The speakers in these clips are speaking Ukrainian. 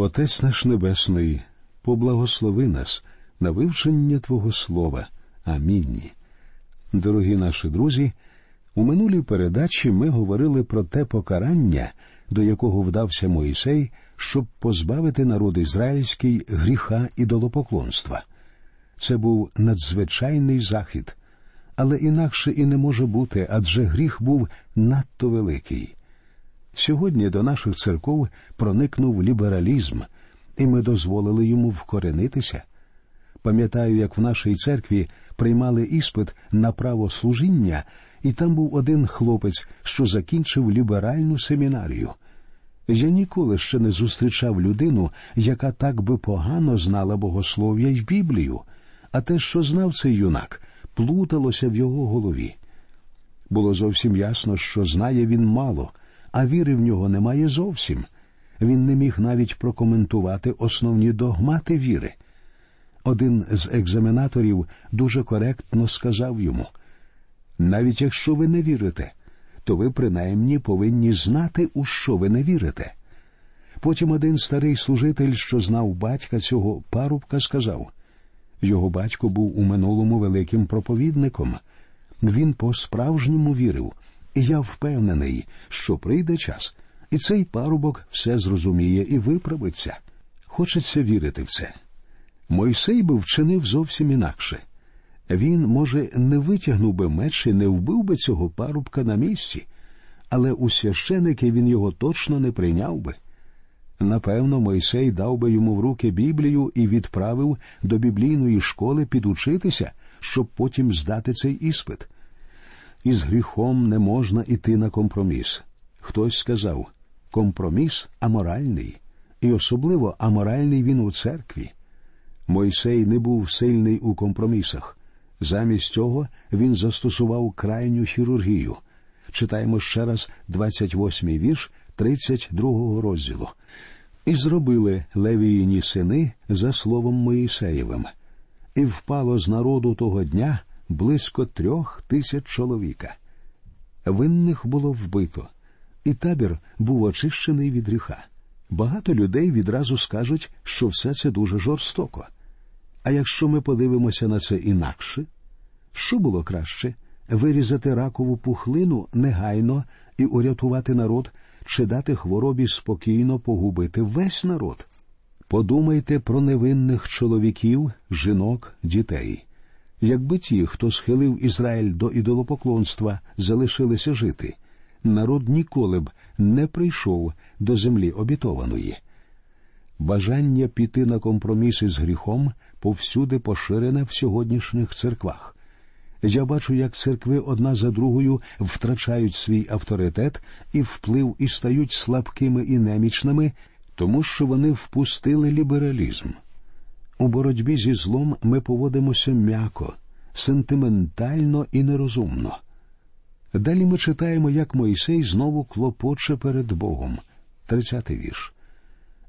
Отець наш Небесний, поблагослови нас на вивчення Твого Слова. Амінь. Дорогі наші друзі, у минулій передачі ми говорили про те покарання, до якого вдався Моїсей, щоб позбавити народ ізраїльський гріха ідолопоклонства. Це був надзвичайний захід, але інакше і не може бути, адже гріх був надто великий. Сьогодні до наших церков проникнув лібералізм, і ми дозволили йому вкоренитися. Пам'ятаю, як в нашій церкві приймали іспит на право служіння, і там був один хлопець, що закінчив ліберальну семінарію. Я ніколи ще не зустрічав людину, яка так би погано знала богослов'я й Біблію, а те, що знав цей юнак, плуталося в його голові. Було зовсім ясно, що знає він мало, а віри в нього немає зовсім. Він не міг навіть прокоментувати основні догмати віри. Один з екзаменаторів дуже коректно сказав йому навіть якщо ви не вірите, то ви принаймні повинні знати, у що ви не вірите. Потім один старий служитель, що знав батька цього парубка, сказав його батько був у минулому великим проповідником. Він по справжньому вірив, і я впевнений, що прийде час, і цей парубок все зрозуміє і виправиться. Хочеться вірити в це. Мойсей би вчинив зовсім інакше. Він, може, не витягнув би меч і не вбив би цього парубка на місці, але у священики він його точно не прийняв би. Напевно, Мойсей дав би йому в руки Біблію і відправив до біблійної школи підучитися, щоб потім здати цей іспит. Із гріхом не можна іти на компроміс. Хтось сказав компроміс аморальний, і особливо аморальний він у церкві. Мойсей не був сильний у компромісах. Замість цього він застосував крайню хірургію. Читаємо ще раз 28-й вірш 32-го розділу. І зробили левіїні сини за словом Моїсеєвим, і впало з народу того дня близько трьох тисяч чоловіка. Винних було вбито, і табір був очищений від гріха. Багато людей відразу скажуть, що все це дуже жорстоко. А якщо ми подивимося на це інакше, що було краще вирізати ракову пухлину негайно і урятувати народ, чи дати хворобі спокійно погубити весь народ? Подумайте про невинних чоловіків, жінок, дітей. Якби ті, хто схилив Ізраїль до ідолопоклонства, залишилися жити, народ ніколи б не прийшов до землі обітованої. Бажання піти на компроміси з гріхом повсюди поширене в сьогоднішніх церквах. Я бачу, як церкви одна за другою втрачають свій авторитет і вплив і стають слабкими і немічними, тому що вони впустили лібералізм. У боротьбі зі злом ми поводимося м'яко, сентиментально і нерозумно. Далі ми читаємо, як Мойсей знову клопоче перед Богом. Тридцятий вірш.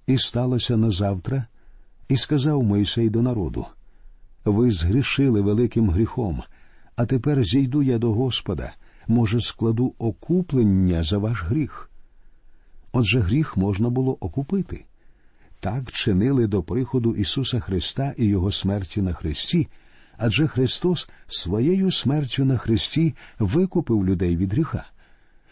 І сталося на завтра, і сказав Мойсей до народу: Ви згрішили великим гріхом, а тепер зійду я до Господа, може, складу окуплення за ваш гріх. Отже, гріх можна було окупити. Так чинили до приходу Ісуса Христа і Його смерті на Христі, адже Христос своєю смертю на Христі викупив людей від гріха.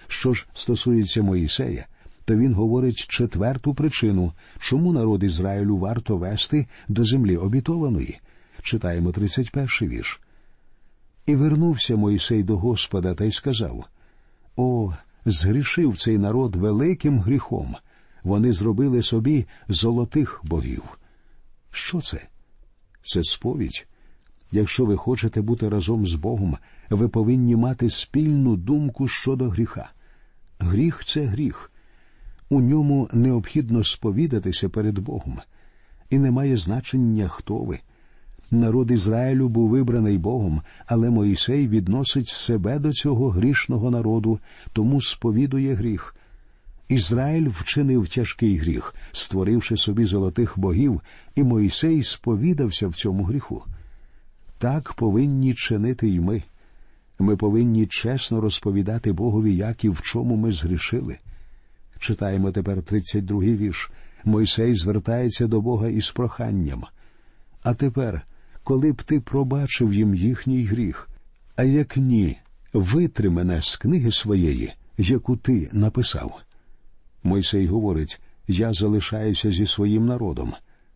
Що ж стосується Моїсея, то він говорить четверту причину, чому народ Ізраїлю варто вести до землі обітованої. Читаємо 31 вірш. І вернувся Моїсей до Господа та й сказав: О, згрішив цей народ великим гріхом. Вони зробили собі золотих богів. Що це? Це сповідь. Якщо ви хочете бути разом з Богом, ви повинні мати спільну думку щодо гріха. Гріх це гріх. У ньому необхідно сповідатися перед Богом, і не має значення, хто ви. Народ Ізраїлю був вибраний Богом, але Моїсей відносить себе до цього грішного народу, тому сповідує гріх. Ізраїль вчинив тяжкий гріх, створивши собі золотих богів, і Моїсей сповідався в цьому гріху. Так повинні чинити й ми. Ми повинні чесно розповідати Богові, як і в чому ми згрішили. Читаємо тепер 32-й вірш. Мойсей звертається до Бога із проханням. А тепер, коли б ти пробачив їм їхній гріх, а як ні, витри мене з книги своєї, яку ти написав. Мойсей говорить Я залишаюся зі своїм народом,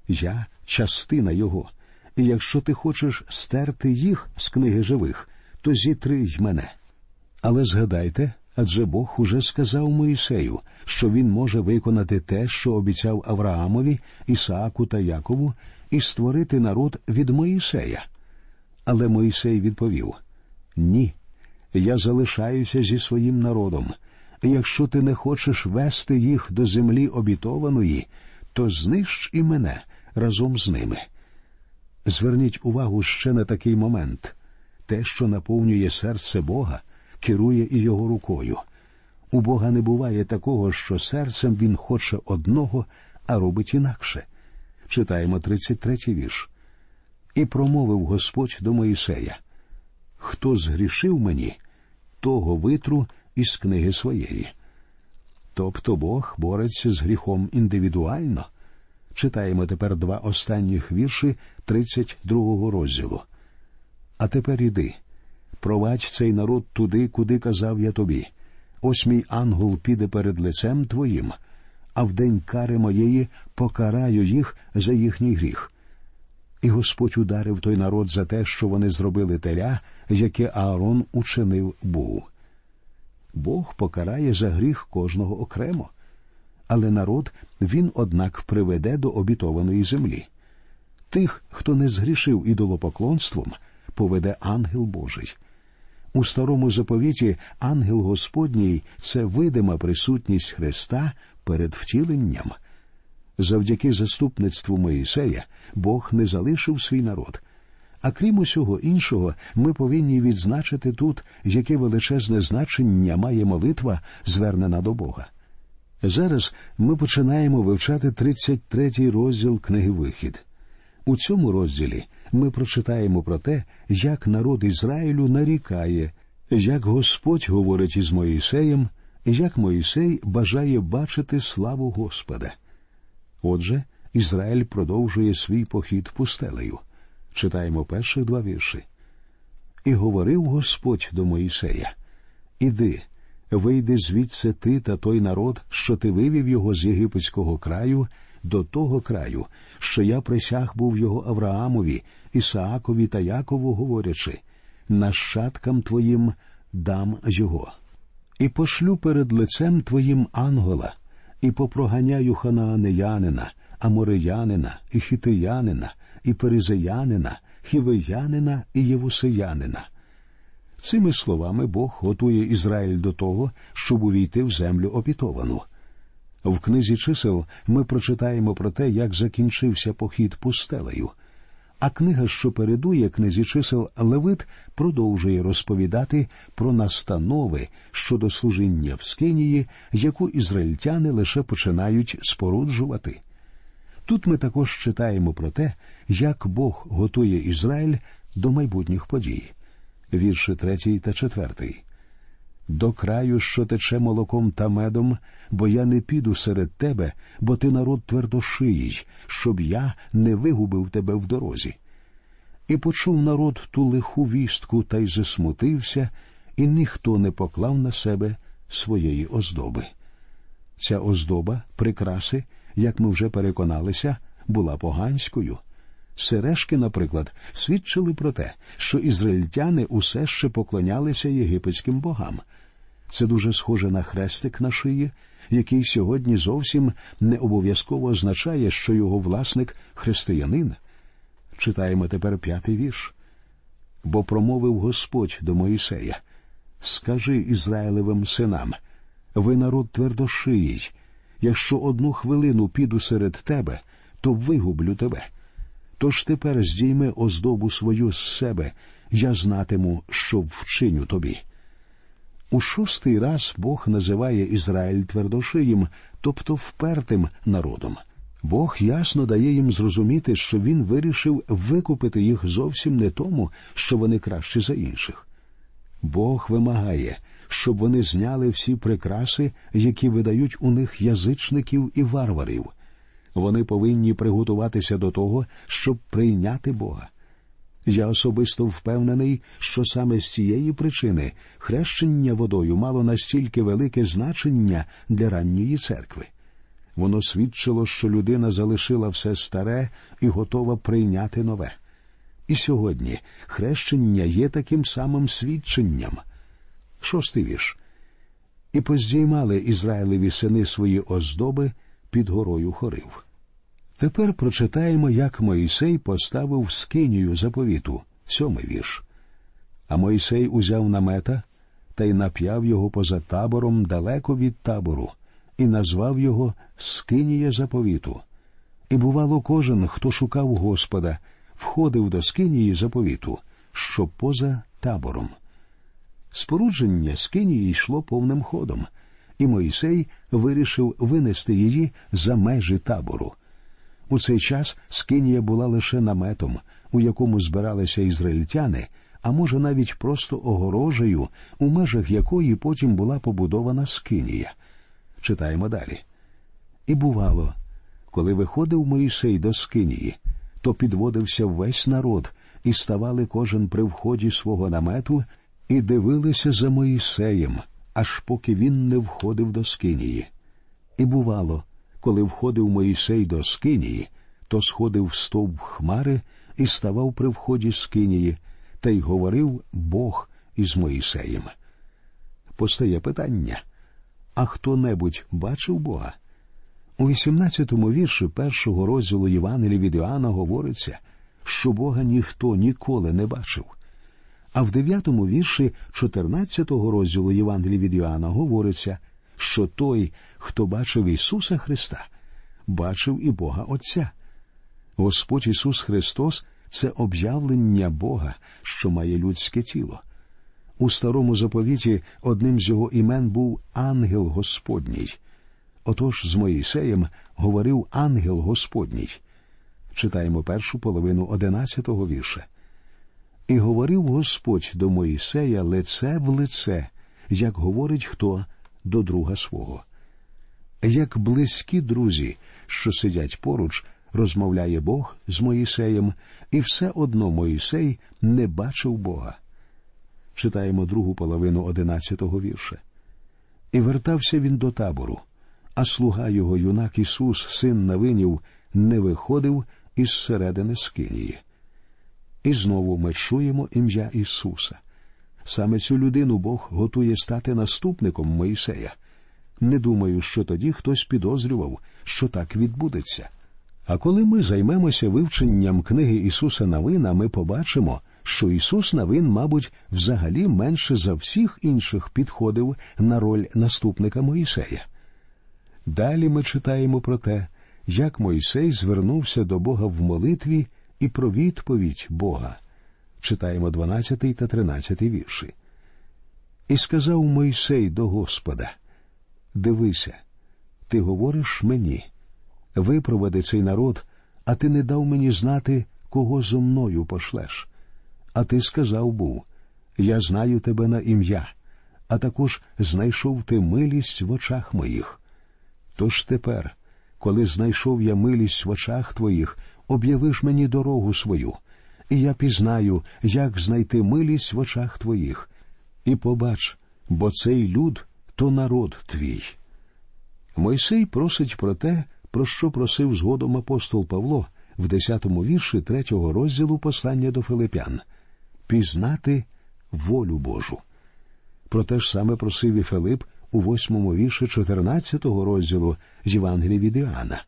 я частина його, і якщо ти хочеш стерти їх з книги живих, то зітри й мене. Але згадайте, адже Бог уже сказав Моїсею, що він може виконати те, що обіцяв Авраамові, Ісааку та Якову, і створити народ від Моїсея. Але Моїсей відповів Ні, я залишаюся зі своїм народом. Якщо ти не хочеш вести їх до землі обітованої, то знищ і мене разом з ними. Зверніть увагу ще на такий момент те, що наповнює серце Бога, керує і його рукою. У Бога не буває такого, що серцем він хоче одного, а робить інакше. Читаємо 33-й вірш. І промовив Господь до Моїсея Хто згрішив мені, того витру із книги своєї. Тобто Бог бореться з гріхом індивідуально. Читаємо тепер два останніх вірші 32-го розділу. А тепер іди, провадь цей народ туди, куди казав я тобі. Ось мій ангел піде перед лицем твоїм, а в день кари моєї покараю їх за їхній гріх. І Господь ударив той народ за те, що вони зробили теля, яке Аарон учинив Богу. Бог покарає за гріх кожного окремо, але народ він, однак, приведе до обітованої землі. Тих, хто не згрішив ідолопоклонством, поведе ангел Божий. У старому заповіті ангел Господній це видима присутність Христа перед втіленням. Завдяки заступництву Моїсея Бог не залишив свій народ. А крім усього іншого, ми повинні відзначити тут, яке величезне значення має молитва, звернена до Бога. Зараз ми починаємо вивчати 33-й розділ книги Вихід. У цьому розділі ми прочитаємо про те, як народ Ізраїлю нарікає, як Господь говорить із Моїсеєм, як Моїсей бажає бачити славу Господа. Отже, Ізраїль продовжує свій похід пустелею. Читаємо перших два вірші. І говорив Господь до Моїсея Іди, вийди звідси ти та той народ, що ти вивів його з єгипетського краю, до того краю, що я присяг був його Авраамові, Ісаакові та Якову, говорячи нащадкам твоїм дам його. І пошлю перед лицем твоїм ангела, і попроганяю ханаанеянина, амореянина, і хитиянина, і перезеянина, хівеянина і євусеянина. Цими словами Бог готує Ізраїль до того, щоб увійти в землю опітовану. В книзі чисел ми прочитаємо про те, як закінчився похід пустелею. А книга, що передує книзі чисел Левит, продовжує розповідати про настанови щодо служіння в Скинії, яку ізраїльтяни лише починають споруджувати. Тут ми також читаємо про те, як Бог готує Ізраїль до майбутніх подій. Вірші третій та четвертий. До краю, що тече молоком та медом, бо я не піду серед тебе, бо ти народ твердошиїй, щоб я не вигубив тебе в дорозі. І почув народ ту лиху вістку та й засмутився, і ніхто не поклав на себе своєї оздоби. Ця оздоба, прикраси, як ми вже переконалися, була поганською. Сережки, наприклад, свідчили про те, що ізраїльтяни усе ще поклонялися єгипетським богам. Це дуже схоже на хрестик на шиї, який сьогодні зовсім не обов'язково означає, що його власник християнин. Читаємо тепер п'ятий вірш. Бо промовив Господь до Моїсея Скажи Ізраїлевим синам, ви народ твердошиїй, якщо одну хвилину піду серед тебе, то вигублю тебе. Тож тепер здійми оздобу свою з себе, я знатиму, що вчиню тобі. У шостий раз Бог називає Ізраїль твердошиїм, тобто впертим народом. Бог ясно дає їм зрозуміти, що він вирішив викупити їх зовсім не тому, що вони кращі за інших. Бог вимагає, щоб вони зняли всі прикраси, які видають у них язичників і варварів. Вони повинні приготуватися до того, щоб прийняти Бога. Я особисто впевнений, що саме з цієї причини хрещення водою мало настільки велике значення для ранньої церкви. Воно свідчило, що людина залишила все старе і готова прийняти нове. І сьогодні хрещення є таким самим свідченням. Шостий вірш. І поздіймали Ізраїлеві сини свої оздоби під горою хорив. Тепер прочитаємо, як Моїсей поставив скинію заповіту, сьомий вірш. А Моїсей узяв намета та й нап'яв його поза табором далеко від табору, і назвав його Скинія заповіту. І, бувало, кожен, хто шукав Господа, входив до скинії заповіту, що поза табором. Спорудження скинії йшло повним ходом, і Моїсей вирішив винести її за межі табору. У цей час скинія була лише наметом, у якому збиралися ізраїльтяни, а може навіть просто огорожею, у межах якої потім була побудована скинія. Читаємо далі. І бувало, коли виходив Моїсей до скинії, то підводився весь народ, і ставали кожен при вході свого намету і дивилися за Моїсеєм, аж поки він не входив до скинії. І бувало, коли входив Моїсей до скинії, то сходив в стовп хмари і ставав при вході скинії, та й говорив Бог із Моїсеєм. Постає питання а хто небудь бачив Бога? У 18-му вірші першого розділу Євангелія від Іоанна говориться, що Бога ніхто ніколи не бачив. А в 9-му вірші 14-го розділу Євангелія від Іоанна говориться, що той, хто бачив Ісуса Христа, бачив і Бога Отця. Господь Ісус Христос це об'явлення Бога, що має людське тіло. У старому заповіті одним з його імен був ангел Господній. Отож з Моїсеєм говорив ангел Господній. Читаємо першу половину одинадцятого вірша. І говорив Господь до Моїсея лице в лице, як говорить хто до друга свого. Як близькі друзі, що сидять поруч, розмовляє Бог з Моїсеєм, і все одно Моїсей не бачив Бога. Читаємо другу половину одинадцятого вірша. І вертався він до табору, а слуга його, юнак Ісус, син Навинів, не виходив із середини скинії. І знову ми чуємо ім'я Ісуса. Саме цю людину Бог готує стати наступником Моїсея. Не думаю, що тоді хтось підозрював, що так відбудеться. А коли ми займемося вивченням книги Ісуса Навина, ми побачимо, що Ісус Навин, мабуть, взагалі менше за всіх інших підходив на роль наступника Моїсея. Далі ми читаємо про те, як Мойсей звернувся до Бога в молитві і про відповідь Бога. Читаємо 12 та 13 вірші. І сказав Мойсей до Господа: Дивися, ти говориш мені, випроведи цей народ, а ти не дав мені знати, кого зо мною пошлеш. А ти сказав був Я знаю тебе на ім'я, а також знайшов ти милість в очах моїх. Тож тепер, коли знайшов я милість в очах твоїх, об'явиш мені дорогу свою, і я пізнаю, як знайти милість в очах твоїх. І побач, бо цей люд то народ твій. Мойсей просить про те, про що просив згодом апостол Павло в десятому вірші третього розділу послання до Филипян пізнати волю Божу. Про те ж саме просив і Филип у восьмому вірші 14-го розділу з Євангелії від Іоанна.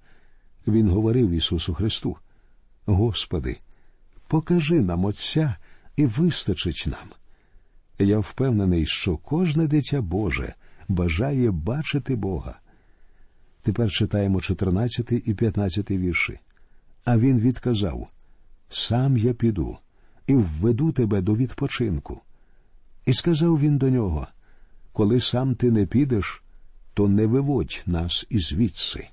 Він говорив Ісусу Христу: Господи, покажи нам Отця і вистачить нам. Я впевнений, що кожне дитя Боже бажає бачити Бога. Тепер читаємо 14 і 15 вірші. А він відказав: Сам я піду і введу тебе до відпочинку. І сказав він до нього коли сам ти не підеш, то не виводь нас ізвідси.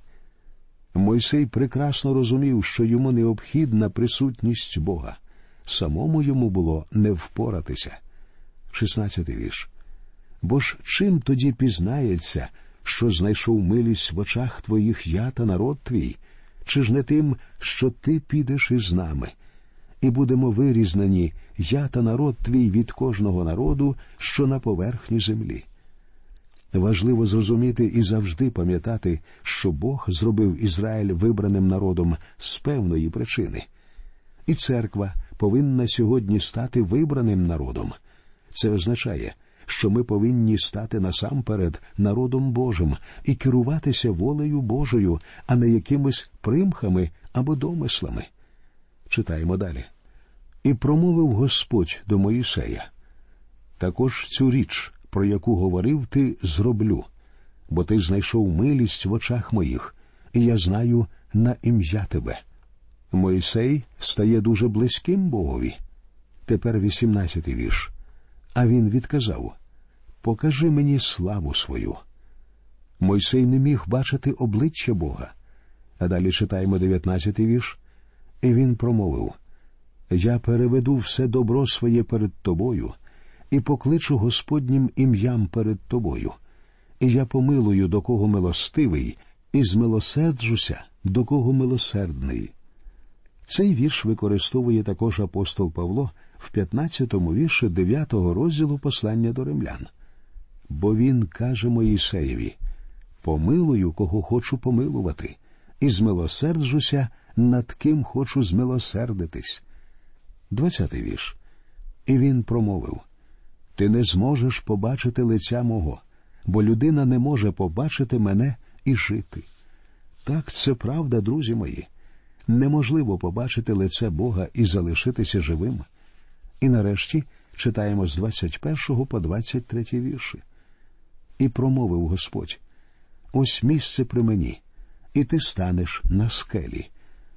Мойсей прекрасно розумів, що йому необхідна присутність Бога. Самому йому було не впоратися. 16 вірш. Бо ж чим тоді пізнається, що знайшов милість в очах твоїх я та народ твій, Чи ж не тим, що ти підеш із нами, і будемо вирізнені, я та народ твій від кожного народу, що на поверхні землі. Важливо зрозуміти і завжди пам'ятати, що Бог зробив Ізраїль вибраним народом з певної причини, і церква повинна сьогодні стати вибраним народом. Це означає, що ми повинні стати насамперед народом Божим і керуватися волею Божою, а не якимись примхами або домислами. Читаємо далі. І промовив Господь до Моїсея. Також цю річ, про яку говорив ти, зроблю, бо ти знайшов милість в очах моїх, і я знаю на ім'я тебе. Мойсей стає дуже близьким Богові. Тепер вісімнадцятий вірш. А він відказав Покажи мені славу свою. Мойсей не міг бачити обличчя Бога. А далі читаємо дев'ятнадцятий вірш. І він промовив Я переведу все добро своє перед тобою і покличу Господнім ім'ям перед тобою, і я помилую, до кого милостивий, і змилосерджуся, до кого милосердний. Цей вірш використовує також апостол Павло в 15-му вірші 9-го розділу послання до римлян. Бо він каже Моїсеєві Помилую, кого хочу помилувати, і змилосерджуся, над ким хочу змилосердитись. Двадцятий вірш. І він промовив Ти не зможеш побачити лиця мого, бо людина не може побачити мене і жити. Так, це правда, друзі мої. Неможливо побачити лице Бога і залишитися живим. І нарешті читаємо з 21 по 23 вірші. І промовив Господь ось місце при мені, і ти станеш на скелі,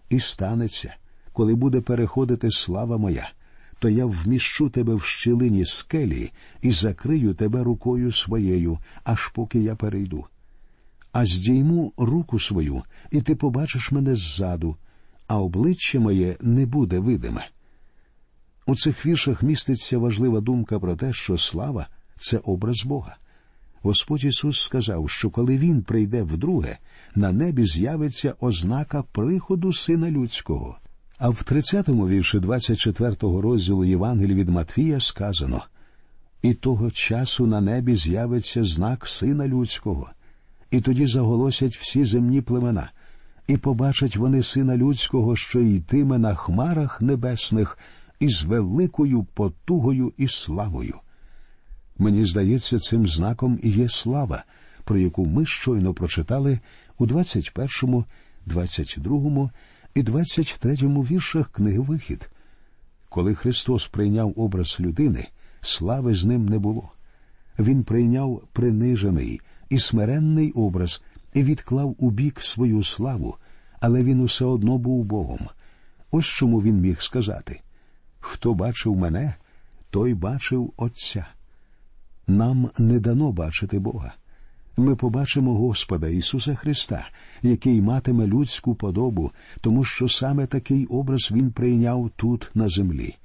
і станеться, коли буде переходити слава моя, то я вміщу тебе в щілині скелі і закрию тебе рукою своєю, аж поки я перейду. А здійму руку свою, і ти побачиш мене ззаду, а обличчя моє не буде видиме. У цих віршах міститься важлива думка про те, що слава це образ Бога. Господь Ісус сказав, що коли Він прийде вдруге, на небі з'явиться ознака приходу Сина Людського. А в 30-му вірші 24-го розділу Євангелії від Матфія сказано І того часу на небі з'явиться знак Сина Людського, і тоді заголосять всі земні племена, і побачать вони Сина Людського, що йтиме на хмарах небесних із великою потугою і славою. Мені здається, цим знаком і є слава, про яку ми щойно прочитали у 21, 22 і 23 віршах книги Вихід. Коли Христос прийняв образ людини, слави з ним не було. Він прийняв принижений і смиренний образ і відклав у бік свою славу, але він усе одно був Богом. Ось чому він міг сказати Хто бачив мене, той бачив Отця. Нам не дано бачити Бога. Ми побачимо Господа Ісуса Христа, який матиме людську подобу, тому що саме такий образ Він прийняв тут на землі.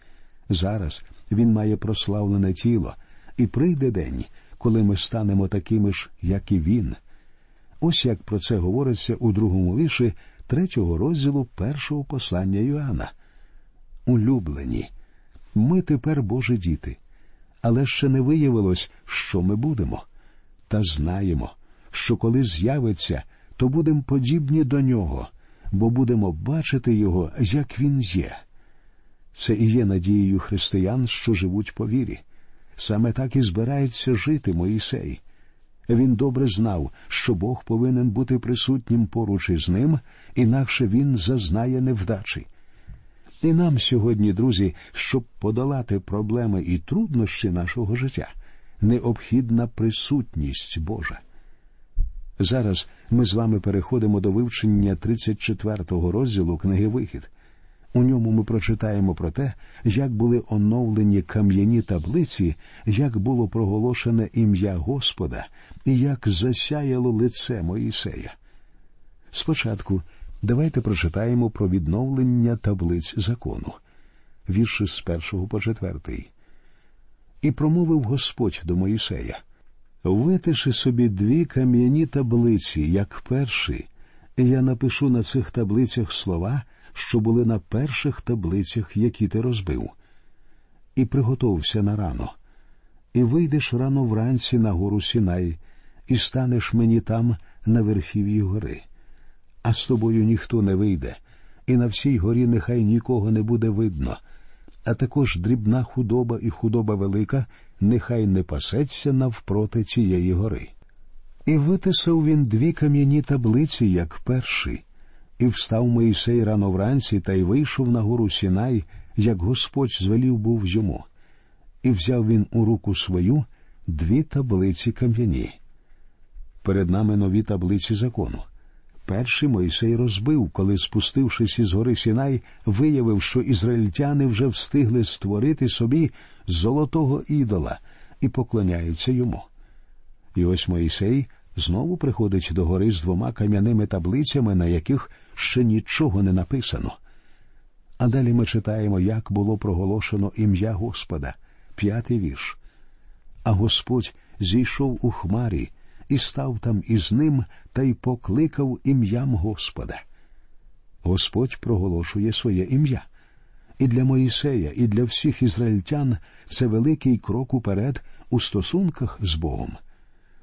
Зараз Він має прославлене тіло, і прийде день, коли ми станемо такими ж, як і Він. Ось як про це говориться у другому вірші третього розділу першого послання Йоанна. Улюблені, ми тепер Божі діти, але ще не виявилось, що ми будемо. Та знаємо, що коли з'явиться, то будемо подібні до нього, бо будемо бачити його, як він є. Це і є надією християн, що живуть по вірі. Саме так і збирається жити Моїсей. Він добре знав, що Бог повинен бути присутнім поруч із ним, інакше він зазнає невдачі. І нам сьогодні, друзі, щоб подолати проблеми і труднощі нашого життя, необхідна присутність Божа. Зараз ми з вами переходимо до вивчення 34-го розділу книги Вихід. У ньому ми прочитаємо про те, як були оновлені кам'яні таблиці, як було проголошене ім'я Господа і як засяяло лице Моїсея. Спочатку давайте прочитаємо про відновлення таблиць закону, вірші з першого по четвертий. І промовив Господь до Моїсея Витиши собі дві кам'яні таблиці, як перші, Я напишу на цих таблицях слова, що були на перших таблицях, які ти розбив. І приготовся на рано, і вийдеш рано вранці на гору Сінай, і станеш мені там на верхів'ї гори. А з тобою ніхто не вийде, і на всій горі нехай нікого не буде видно, а також дрібна худоба і худоба велика нехай не пасеться навпроти цієї гори. І витисав він дві кам'яні таблиці, як перший, і встав Моїсей рано вранці та й вийшов на гору Сінай, як Господь звелів був йому, і взяв він у руку свою дві таблиці кам'яні. Перед нами нові таблиці закону. Перший Мойсей розбив, коли, спустившись із гори Сінай, виявив, що ізраїльтяни вже встигли створити собі золотого ідола і поклоняються йому. І ось Моїсей знову приходить до гори з двома кам'яними таблицями, на яких ще нічого не написано. А далі ми читаємо, як було проголошено ім'я Господа, п'ятий вірш. А Господь зійшов у хмарі і став там із ним та й покликав ім'ям Господа. Господь проголошує своє ім'я. І для Моїсея, і для всіх ізраїльтян це великий крок уперед у стосунках з Богом.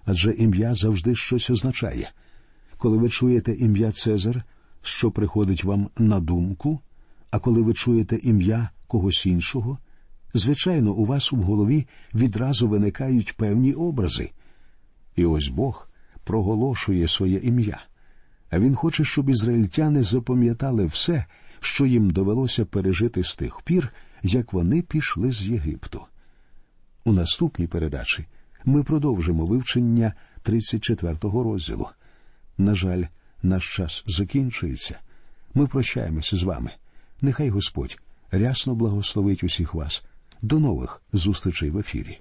Адже ім'я завжди щось означає. Коли ви чуєте ім'я Цезар, що приходить вам на думку, а коли ви чуєте ім'я когось іншого, звичайно, у вас у голові відразу виникають певні образи. І ось Бог проголошує своє ім'я, а Він хоче, щоб ізраїльтяни запам'ятали все, що їм довелося пережити з тих пір, як вони пішли з Єгипту. У наступній передачі ми продовжимо вивчення 34-го розділу. На жаль, наш час закінчується. Ми прощаємося з вами. Нехай Господь рясно благословить усіх вас. До нових зустрічей в ефірі.